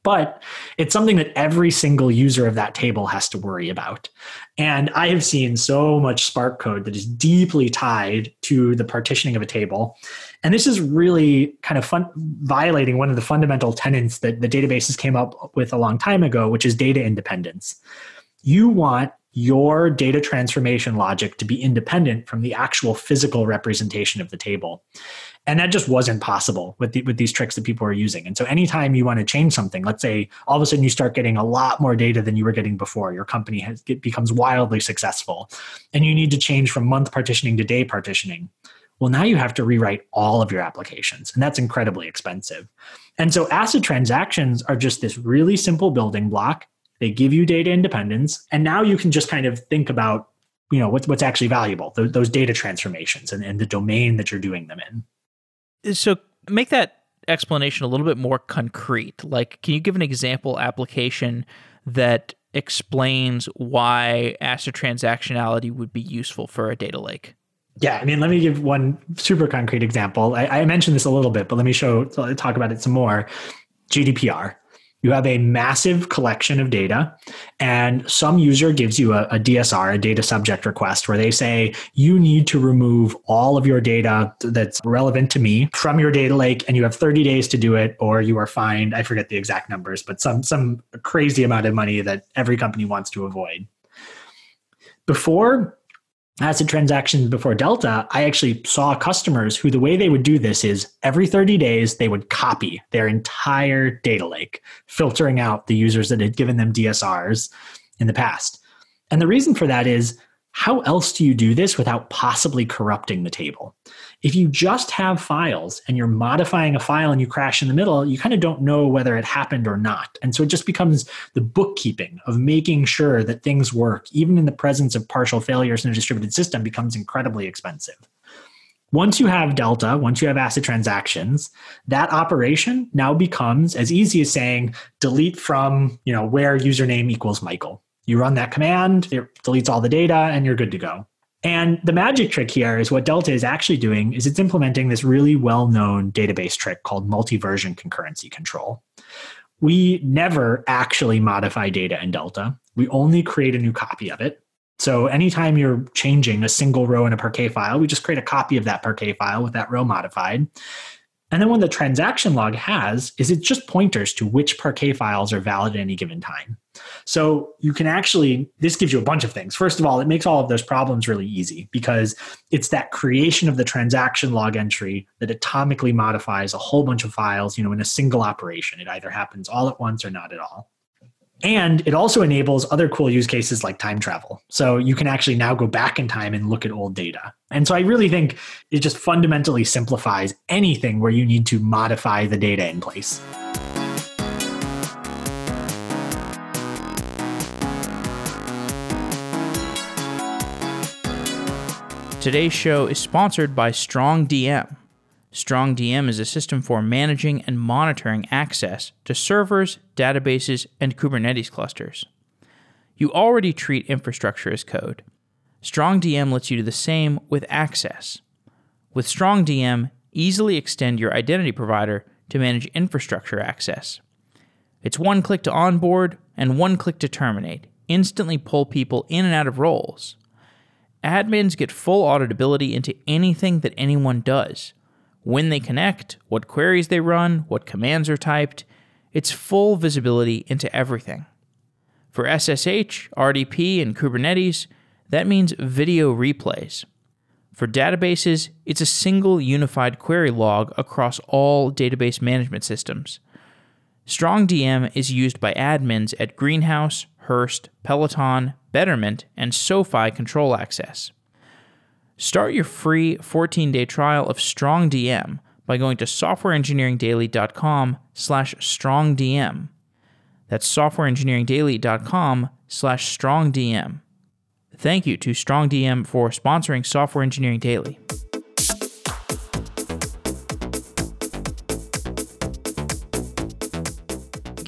But it's something that every single user of that table has to worry about. And I have seen so much Spark code that is deeply tied to the partitioning of a table. And this is really kind of fun, violating one of the fundamental tenets that the databases came up with a long time ago, which is data independence. You want your data transformation logic to be independent from the actual physical representation of the table. And that just wasn't possible with the, with these tricks that people are using. And so anytime you want to change something, let's say all of a sudden you start getting a lot more data than you were getting before, your company has, it becomes wildly successful, and you need to change from month partitioning to day partitioning. Well, now you have to rewrite all of your applications, and that's incredibly expensive. And so ACID transactions are just this really simple building block they give you data independence, and now you can just kind of think about, you know, what's what's actually valuable, those, those data transformations and, and the domain that you're doing them in. So make that explanation a little bit more concrete. Like, can you give an example application that explains why ACID transactionality would be useful for a data lake? Yeah, I mean, let me give one super concrete example. I, I mentioned this a little bit, but let me show talk about it some more. GDPR you have a massive collection of data and some user gives you a, a, dsr a data subject request where they say you need to remove all of your data that's relevant to me from your data lake and you have 30 days to do it or you are fined. I forget the exact numbers but some some crazy amount of money that every company wants to avoid. Before ACID transactions before Delta, I actually saw customers who the way they would do this is every 30 days, they would copy their entire data lake, filtering out the users that had given them DSRs in the past. And the reason for that is how else do you do this without possibly corrupting the table? If you just have files and you're modifying a file and you crash in the middle, you kind of don't know whether it happened or not. And so it just becomes the bookkeeping of making sure that things work, even in the presence of partial failures in a distributed system, becomes incredibly expensive. Once you have Delta, once you have ACID transactions, that operation now becomes as easy as saying delete from, you know, where username equals Michael you run that command, it deletes all the data, and you're good to go. And the magic trick here is what Delta is actually doing is it's implementing this really well-known database trick called multi-version concurrency control. We never actually modify data in Delta. We only create a new copy of it. So anytime you're changing a single row in a Parquet file, we just create a copy of that Parquet file with that row modified. And then what the transaction log has is it just pointers to which Parquet files are valid at any given time. So you can actually, this gives you a bunch of things. First of all, it makes all of those problems really easy because it's that creation of the transaction log entry that atomically modifies a whole bunch of files, you know, in a single operation. It either happens all at once or not at all. And it also enables other cool use cases like time travel. So you can actually now go back in time and look at old data. And so I really think it just fundamentally simplifies anything where you need to modify the data in place. Today's show is sponsored by StrongDM. StrongDM is a system for managing and monitoring access to servers, databases, and Kubernetes clusters. You already treat infrastructure as code. StrongDM lets you do the same with access. With StrongDM, easily extend your identity provider to manage infrastructure access. It's one click to onboard and one click to terminate, instantly pull people in and out of roles. Admins get full auditability into anything that anyone does. When they connect, what queries they run, what commands are typed, it's full visibility into everything. For SSH, RDP, and Kubernetes, that means video replays. For databases, it's a single unified query log across all database management systems. StrongDM is used by admins at Greenhouse, Hearst, Peloton, Betterment, and SoFi Control Access. Start your free 14-day trial of StrongDM by going to softwareengineeringdaily.com slash strongdm. That's softwareengineeringdaily.com slash strongdm. Thank you to StrongDM for sponsoring Software Engineering Daily.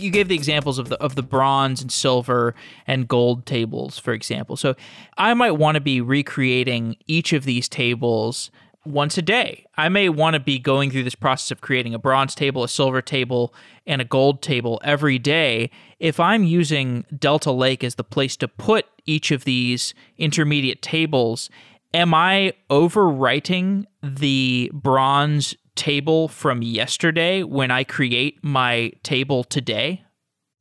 You gave the examples of the of the bronze and silver and gold tables, for example. So I might want to be recreating each of these tables once a day. I may want to be going through this process of creating a bronze table, a silver table, and a gold table every day. If I'm using Delta Lake as the place to put each of these intermediate tables, am I overwriting the bronze table from yesterday when I create my table today?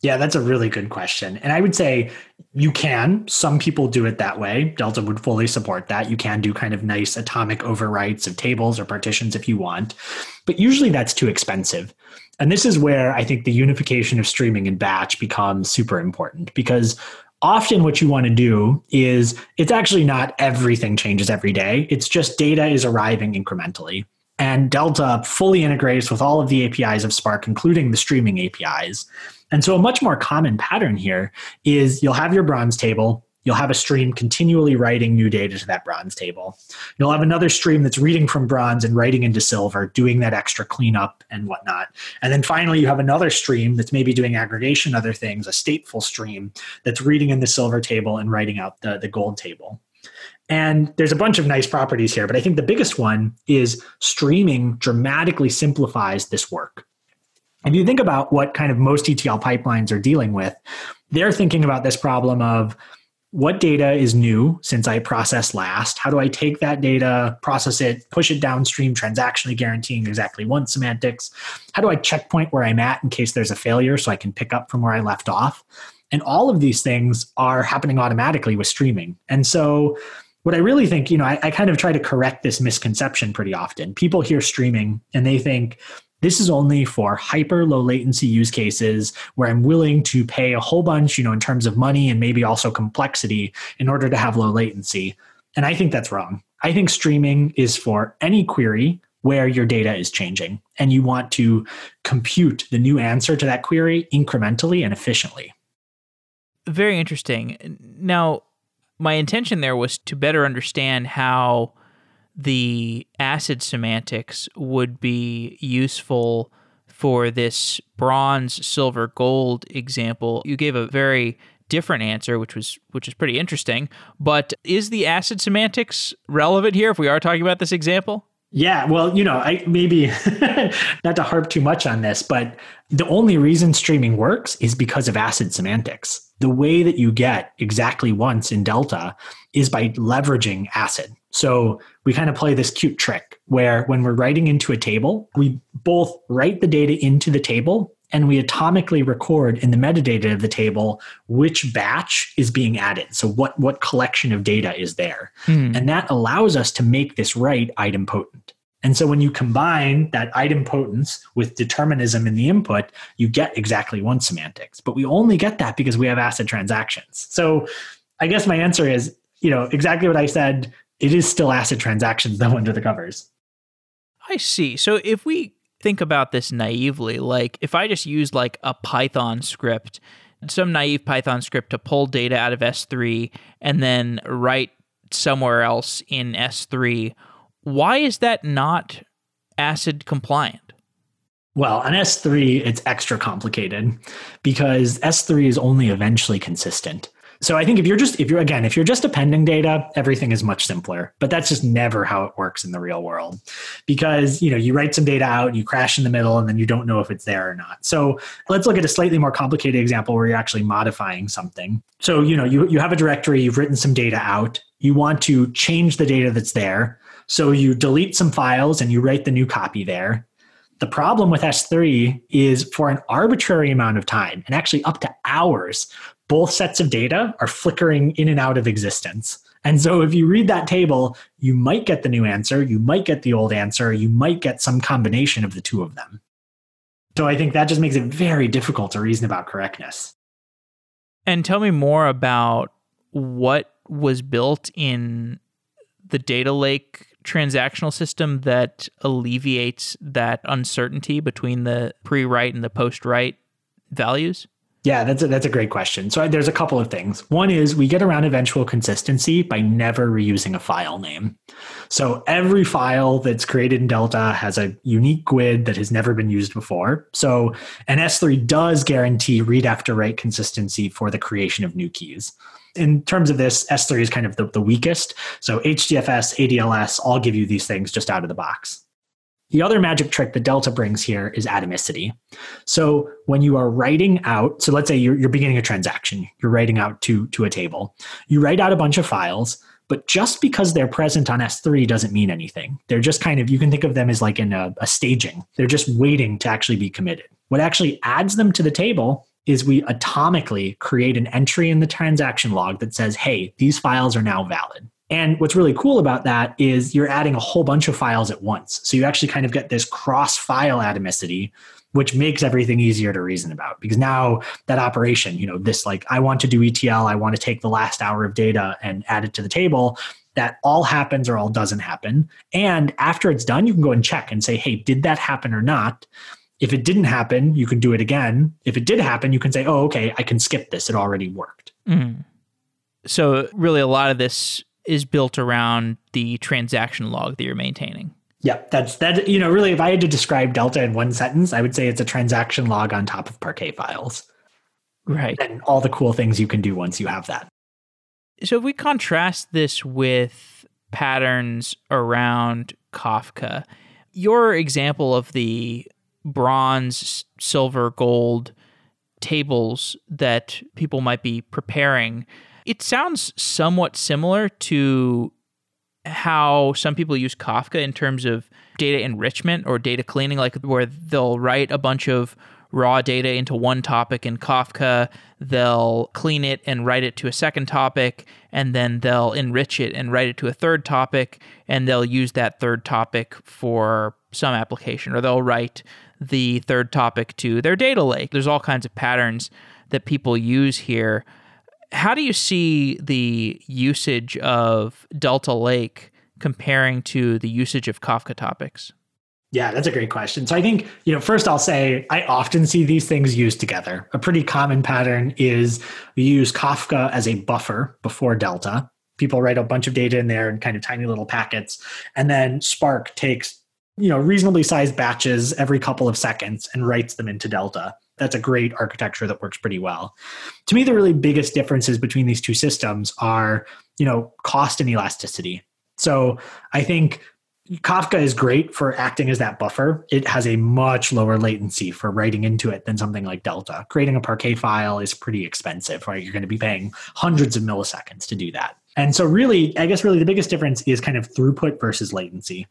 Yeah, that's a really good question. And I would say you can. Some people do it that way. Delta would fully support that. You can do kind of nice atomic overwrites of tables or partitions if you want. But usually that's too expensive. And this is where I think the unification of streaming and batch becomes super important because often what you want to do is it's actually not everything changes every day. It's just data is arriving incrementally. And Delta fully integrates with all of the APIs of Spark, including the streaming APIs. And so, a much more common pattern here is you'll have your bronze table, you'll have a stream continually writing new data to that bronze table. You'll have another stream that's reading from bronze and writing into silver, doing that extra cleanup and whatnot. And then finally, you have another stream that's maybe doing aggregation, other things, a stateful stream that's reading in the silver table and writing out the, the gold table. And there's a bunch of nice properties here, but I think the biggest one is streaming dramatically simplifies this work. If you think about what kind of most ETL pipelines are dealing with, they're thinking about this problem of what data is new since I processed last? How do I take that data, process it, push it downstream, transactionally guaranteeing exactly once semantics? How do I checkpoint where I'm at in case there's a failure so I can pick up from where I left off? And all of these things are happening automatically with streaming. And so what I really think, you know, I, I, kind of try to correct this misconception pretty often. People hear streaming and they think this is only for hyper low latency use cases where I'm willing to pay a whole bunch, you know, in terms of money and maybe also complexity in order to have low latency. And I think that's wrong. I think streaming is for any query where your data is changing and you want to compute the new answer to that query incrementally and efficiently. Very interesting. Now, my intention there was to better understand how the ACID semantics would be useful for this bronze, silver, gold example. You gave a very different answer, which was which is pretty interesting. But is the ACID semantics relevant here if we are talking about this example? Yeah, well, you know, I maybe not to harp too much on this, but the only reason streaming works is because of ACID semantics. The way that you get exactly once in Delta is by leveraging ACID. So we kind of play this cute trick where when we're writing into a table, we both write the data into the table and we atomically record in the metadata of the table which batch is being added. So what what collection of data is there. Hmm. And that allows us to make this write idempotent. And so when you combine that idempotence with determinism in the input, you get exactly once semantics. But we only get that because we have ACID transactions. So I guess my answer is, you know, exactly what I said. It is still ACID transactions though under the covers. I see. So if we think about this naively. Like if I just used like a Python script, some naive Python script to pull data out of S3 and then write somewhere else in S3, why is that not ACID compliant? Well, on S3, it's extra complicated because S3 is only eventually consistent. So I think if you're just if you're again if you're just appending data, everything is much simpler. But that's just never how it works in the real world, because you know you write some data out, you crash in the middle, and then you don't know if it's there or not. So let's look at a slightly more complicated example where you're actually modifying something. So you know you you have a directory, you've written some data out, you want to change the data that's there. So you delete some files and you write the new copy there. The problem with S3 is for an arbitrary amount of time, and actually up to hours, both sets of data are flickering in and out of existence. And so if you read that table, you might get the new answer, you might get the old answer, you might get some combination of the two of them. So I think that just makes it very difficult to reason about correctness. And tell me more about what was built in the data lake transactional system that alleviates that uncertainty between the pre write and the post write values? Yeah, that's a, that's a great question. So there's a couple of things. One is we get around eventual consistency by never reusing a file name. So every file that's created in Delta has a unique GUID that has never been used before. So an S3 does guarantee read after write consistency for the creation of new keys. In terms of this, S3 is kind of the, the weakest. So HDFS, ADLS all give you these things just out of the box. The other magic trick that Delta brings here is atomicity. So when you are writing out, so let's say you're, you're beginning a transaction, you're writing out to, to a table, you write out a bunch of files, but just because they're present on S3 doesn't mean anything. They're just kind of, you can think of them as like in a, a staging. They're just waiting to actually be committed. What actually adds them to the table is we atomically create an entry in the transaction log that says, hey, these files are now valid. And what's really cool about that is you're adding a whole bunch of files at once. So you actually kind of get this cross file atomicity, which makes everything easier to reason about because now that operation, you know, this like, I want to do ETL, I want to take the last hour of data and add it to the table. That all happens or all doesn't happen. And after it's done, you can go and check and say, hey, did that happen or not? If it didn't happen, you can do it again. If it did happen, you can say, oh, okay, I can skip this. It already worked. Mm. So, really, a lot of this is built around the transaction log that you're maintaining. Yeah, that's that. You know, really, if I had to describe Delta in one sentence, I would say it's a transaction log on top of Parquet files. Right. And all the cool things you can do once you have that. So, if we contrast this with patterns around Kafka, your example of the bronze, silver, gold tables that people might be preparing it sounds somewhat similar to how some people use Kafka in terms of data enrichment or data cleaning, like where they'll write a bunch of raw data into one topic in Kafka, they'll clean it and write it to a second topic, and then they'll enrich it and write it to a third topic, and they'll use that third topic for some application, or they'll write the third topic to their data lake. There's all kinds of patterns that people use here how do you see the usage of Delta Lake comparing to the usage of Kafka topics? Yeah, that's a great question. So I think, you know, first I'll say I often see these things used together. A pretty common pattern is we use Kafka as a buffer before Delta. People write a bunch of data in there in kind of tiny little packets. And then Spark takes, you know, reasonably sized batches every couple of seconds and writes them into Delta that's a great architecture that works pretty well. To me, the really biggest differences between these two systems are, you know, cost and elasticity. So I think Kafka is great for acting as that buffer. It has a much lower latency for writing into it than something like Delta. Creating a Parquet file is pretty expensive, right? You're going to be paying hundreds of milliseconds to do that. And so, really, I guess, really the biggest difference is kind of throughput versus latency.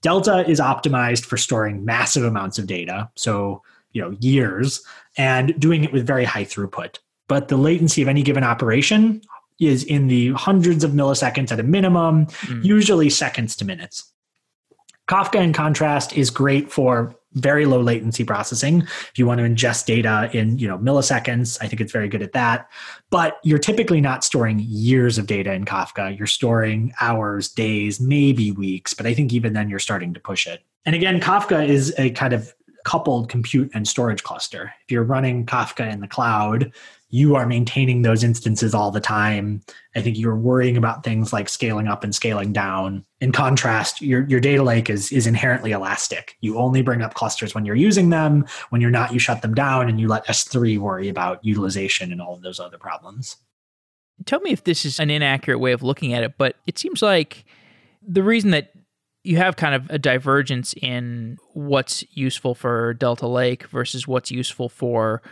Delta is optimized for storing massive amounts of data. So, you know years and doing it with very high throughput. But the latency of any given operation is in the hundreds of milliseconds at a minimum mm. usually seconds to minutes. Kafka in contrast is great for very low latency processing. If you want to ingest data in you know milliseconds i think it's very good at that. But you're typically not storing years of data in kafka. You're storing hours days maybe weeks but i think even then you're starting to push it. And again kafka is a kind of coupled compute and storage cluster. If you're running Kafka in the cloud, you are maintaining those instances all the time. I think you're worrying about things like scaling up and scaling down. In contrast, your, your data lake is, is inherently elastic. You only bring up clusters when you're using them. When you're not, you shut them down and you let S3 worry about utilization and all of those other problems. Tell me if this is an inaccurate way of looking at it, but it seems like the reason that you have kind of a divergence in what's useful for Delta Lake versus what's useful for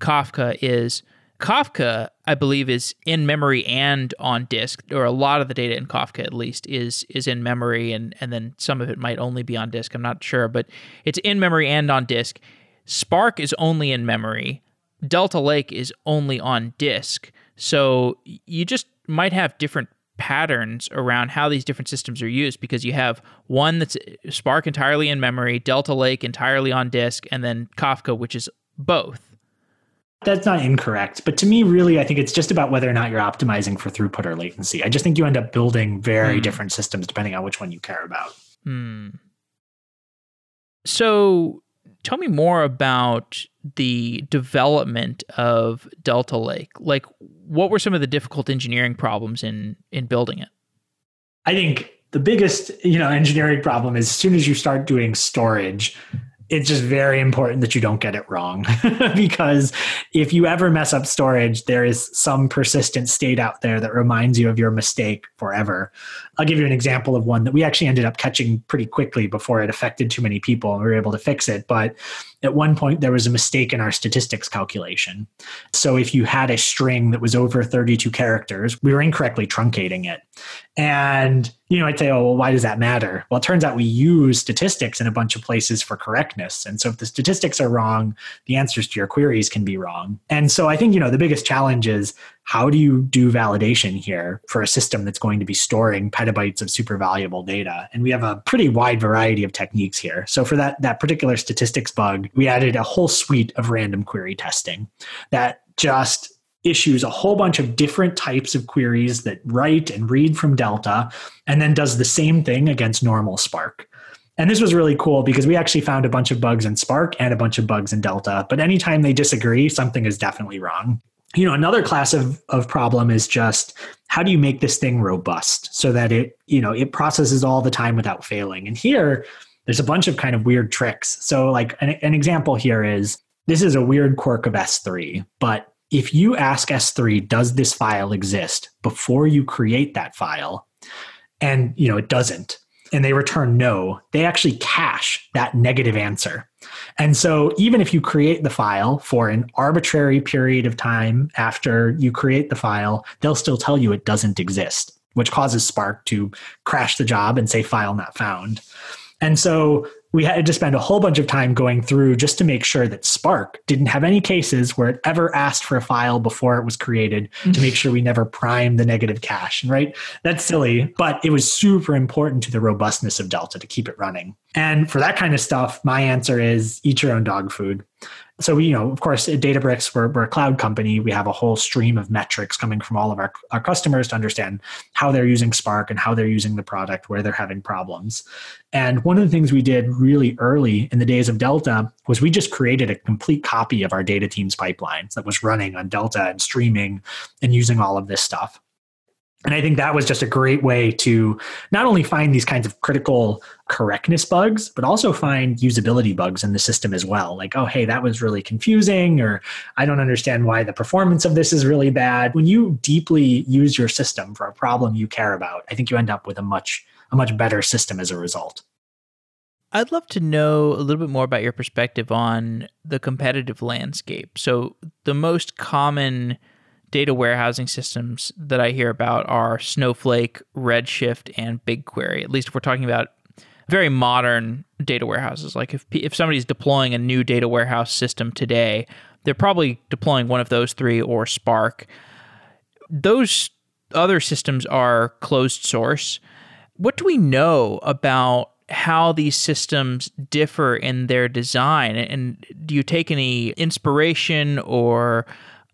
Kafka is Kafka, I believe, is in memory and on disk, or a lot of the data in Kafka at least is is in memory, and and then some of it might only be on disk. I'm not sure, but it's in memory and on disk. Spark is only in memory. Delta Lake is only on disk. So you just might have different patterns around how these different systems are used because you have one that's Spark entirely in memory, Delta Lake entirely on disk, and then Kafka, which is both. That's not incorrect. But to me, really, I think it's just about whether or not you're optimizing for throughput or latency. I just think you end up building very mm. different systems depending on which one you care about. Mm. So tell me more about the development of Delta Lake. Like, what were some of the difficult engineering problems in in building it? I think the biggest, you know, engineering problem is as soon as you start doing storage, it's just very important that you don't get it wrong because if you ever mess up storage there is some persistent state out there that reminds you of your mistake forever i'll give you an example of one that we actually ended up catching pretty quickly before it affected too many people and we were able to fix it but at one point there was a mistake in our statistics calculation so if you had a string that was over 32 characters we were incorrectly truncating it and you know, I'd say, oh, well, why does that matter? Well, it turns out we use statistics in a bunch of places for correctness. And so if the statistics are wrong, the answers to your queries can be wrong. And so I think, you know, the biggest challenge is how do you do validation here for a system that's going to be storing petabytes of super valuable data? And we have a pretty wide variety of techniques here. So for that, that particular statistics bug, we added a whole suite of random query testing that just issues a whole bunch of different types of queries that write and read from Delta, and then does the same thing against normal Spark. And this was really cool because we actually found a bunch of bugs in Spark and a bunch of bugs in Delta. But anytime they disagree, something is definitely wrong. You know, another class of, of problem is just how do you make this thing robust so that it, you know, it processes all the time without failing. And here, there's a bunch of kind of weird tricks. So, like an, an example here is this is a weird quirk of S3, but if you ask S3, does this file exist before you create that file, and you know it doesn't, and they return no, they actually cache that negative answer. And so even if you create the file for an arbitrary period of time after you create the file, they'll still tell you it doesn't exist, which causes Spark to crash the job and say file not found. And so we had to spend a whole bunch of time going through just to make sure that Spark didn't have any cases where it ever asked for a file before it was created to make sure we never primed the negative cache. Right? That's silly, but it was super important to the robustness of Delta to keep it running. And for that kind of stuff, my answer is eat your own dog food so we, you know, of course, at Databricks, we're, we're a cloud company. We have a whole stream of metrics coming from all of our, our customers to understand how they're using Spark and how they're using the product, where they're having problems. And one of the things we did really early in the days of Delta was we just created a complete copy of our data teams pipelines that was running on Delta and streaming and using all of this stuff. And I think that was just a great way to not only find these kinds of critical correctness bugs, but also find usability bugs in the system as well. Like, oh, hey, that was really confusing, or I don't understand why the performance of this is really bad. When you deeply use your system for a problem you care about, I think you end up with a much a much better system as a result. I'd love to know a little bit more about your perspective on the competitive landscape. So, the most common data warehousing systems that I hear about are Snowflake, Redshift, and BigQuery. At least if we're talking about very modern data warehouses. Like if if somebody's deploying a new data warehouse system today, they're probably deploying one of those three or Spark. Those other systems are closed source. What do we know about how these systems differ in their design? And do you take any inspiration or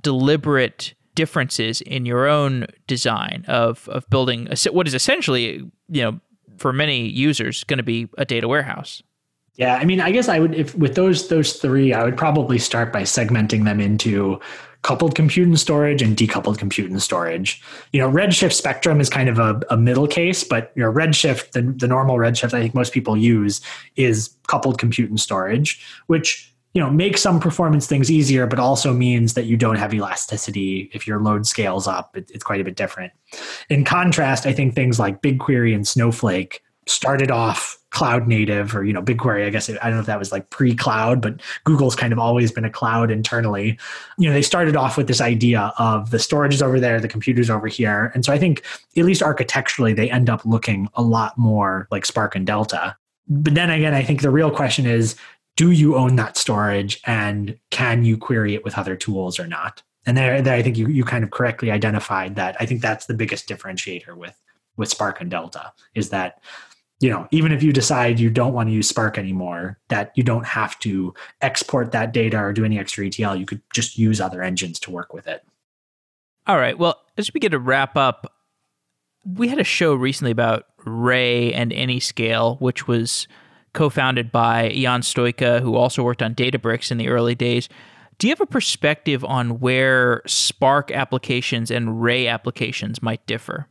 deliberate differences in your own design of of building a, what is essentially you know for many users going to be a data warehouse. Yeah, I mean, I guess I would if with those those three, I would probably start by segmenting them into coupled compute and storage and decoupled compute and storage. You know, Redshift Spectrum is kind of a, a middle case, but you know, Redshift, the, the normal Redshift I think most people use is coupled compute and storage, which you know make some performance things easier, but also means that you don't have elasticity if your load scales up. It, it's quite a bit different. In contrast, I think things like BigQuery and Snowflake started off cloud native or you know bigquery i guess i don't know if that was like pre-cloud but google's kind of always been a cloud internally you know they started off with this idea of the storage is over there the computers over here and so i think at least architecturally they end up looking a lot more like spark and delta but then again i think the real question is do you own that storage and can you query it with other tools or not and there, there i think you, you kind of correctly identified that i think that's the biggest differentiator with with spark and delta is that you know, even if you decide you don't want to use Spark anymore, that you don't have to export that data or do any extra ETL. You could just use other engines to work with it. All right. Well, as we get to wrap up, we had a show recently about Ray and Anyscale, which was co-founded by Ion Stoica, who also worked on Databricks in the early days. Do you have a perspective on where Spark applications and Ray applications might differ?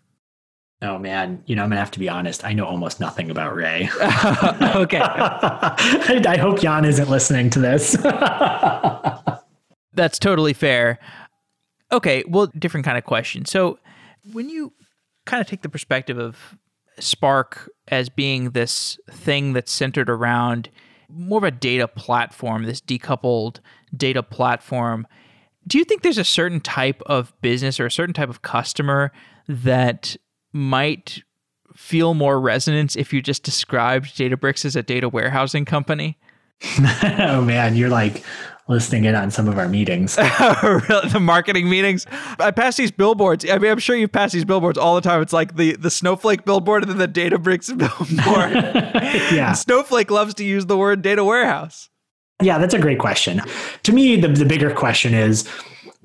Oh man, you know I'm gonna have to be honest. I know almost nothing about Ray. okay. I, I hope Ion isn't listening to this. That's totally fair. Okay, well, different kind of question. So, when you kind of take the perspective of Spark as being this thing that's centered around more of a data platform, this decoupled data platform, do you think there's a certain type of business or a certain type of customer that might feel more resonance if you just described Databricks as a data warehousing company? oh man, you're like listening in on some of our meetings. the marketing meetings. I pass these billboards. I mean, I'm sure you pass these billboards all the time. It's like the the Snowflake billboard and then the Databricks billboard. yeah. Snowflake loves to use the word data warehouse. Yeah, that's a great question. To me, the, the bigger question is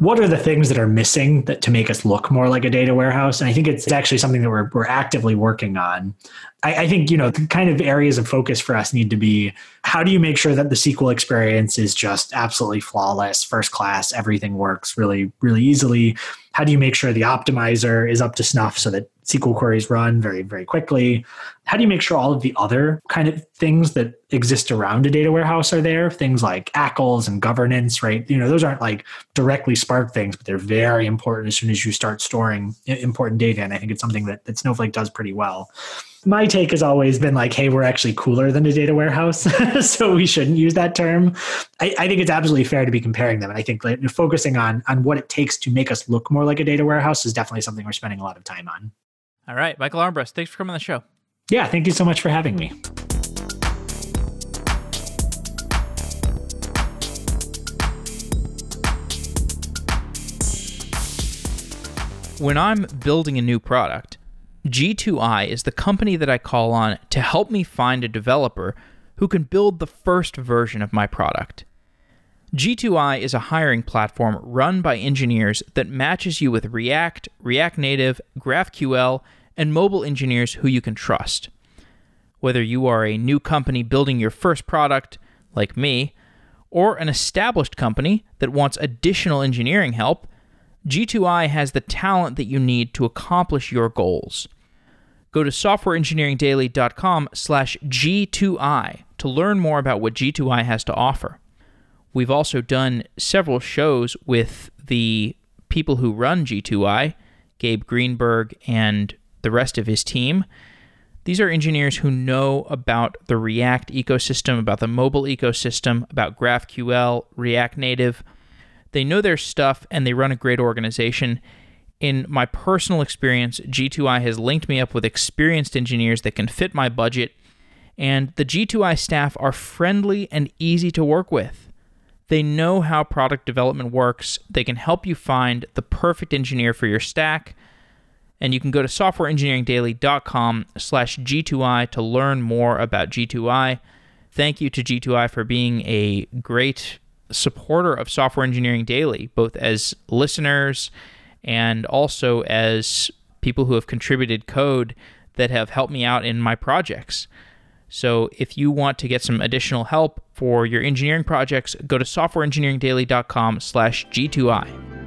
what are the things that are missing that to make us look more like a data warehouse? And I think it's actually something that we're, we're actively working on. I, I think, you know, the kind of areas of focus for us need to be how do you make sure that the SQL experience is just absolutely flawless, first class, everything works really, really easily? How do you make sure the optimizer is up to snuff so that SQL queries run very, very quickly? How do you make sure all of the other kind of things that exist around a data warehouse are there? Things like ACLs and governance, right? You know, those aren't like directly Spark things, but they're very important as soon as you start storing important data. And I think it's something that, that Snowflake does pretty well my take has always been like, hey, we're actually cooler than a data warehouse. so we shouldn't use that term. I, I, think it's absolutely fair to be comparing them. And I think like, focusing on, on what it takes to make us look more like a data warehouse is definitely something we're spending a lot of time on. All right. Michael Armbrust, thanks for coming on the show. Yeah. Thank you so much for having me. When I'm building a new product, G2I is the company that I call on to help me find a developer who can build the first version of my product. G2I is a hiring platform run by engineers that matches you with React, React Native, GraphQL, and mobile engineers who you can trust. Whether you are a new company building your first product, like me, or an established company that wants additional engineering help, G2I has the talent that you need to accomplish your goals. Go to softwareengineeringdaily.com slash G2I to learn more about what G2I has to offer. We've also done several shows with the people who run G2I, Gabe Greenberg and the rest of his team. These are engineers who know about the React ecosystem, about the mobile ecosystem, about GraphQL, React Native, they know their stuff and they run a great organization. In my personal experience, G2I has linked me up with experienced engineers that can fit my budget, and the G2I staff are friendly and easy to work with. They know how product development works. They can help you find the perfect engineer for your stack. And you can go to softwareengineeringdaily.com slash G2I to learn more about G2I. Thank you to G2I for being a great supporter of Software Engineering Daily, both as listeners and also as people who have contributed code that have helped me out in my projects. So if you want to get some additional help for your engineering projects, go to softwareengineeringdaily.com slash G2I.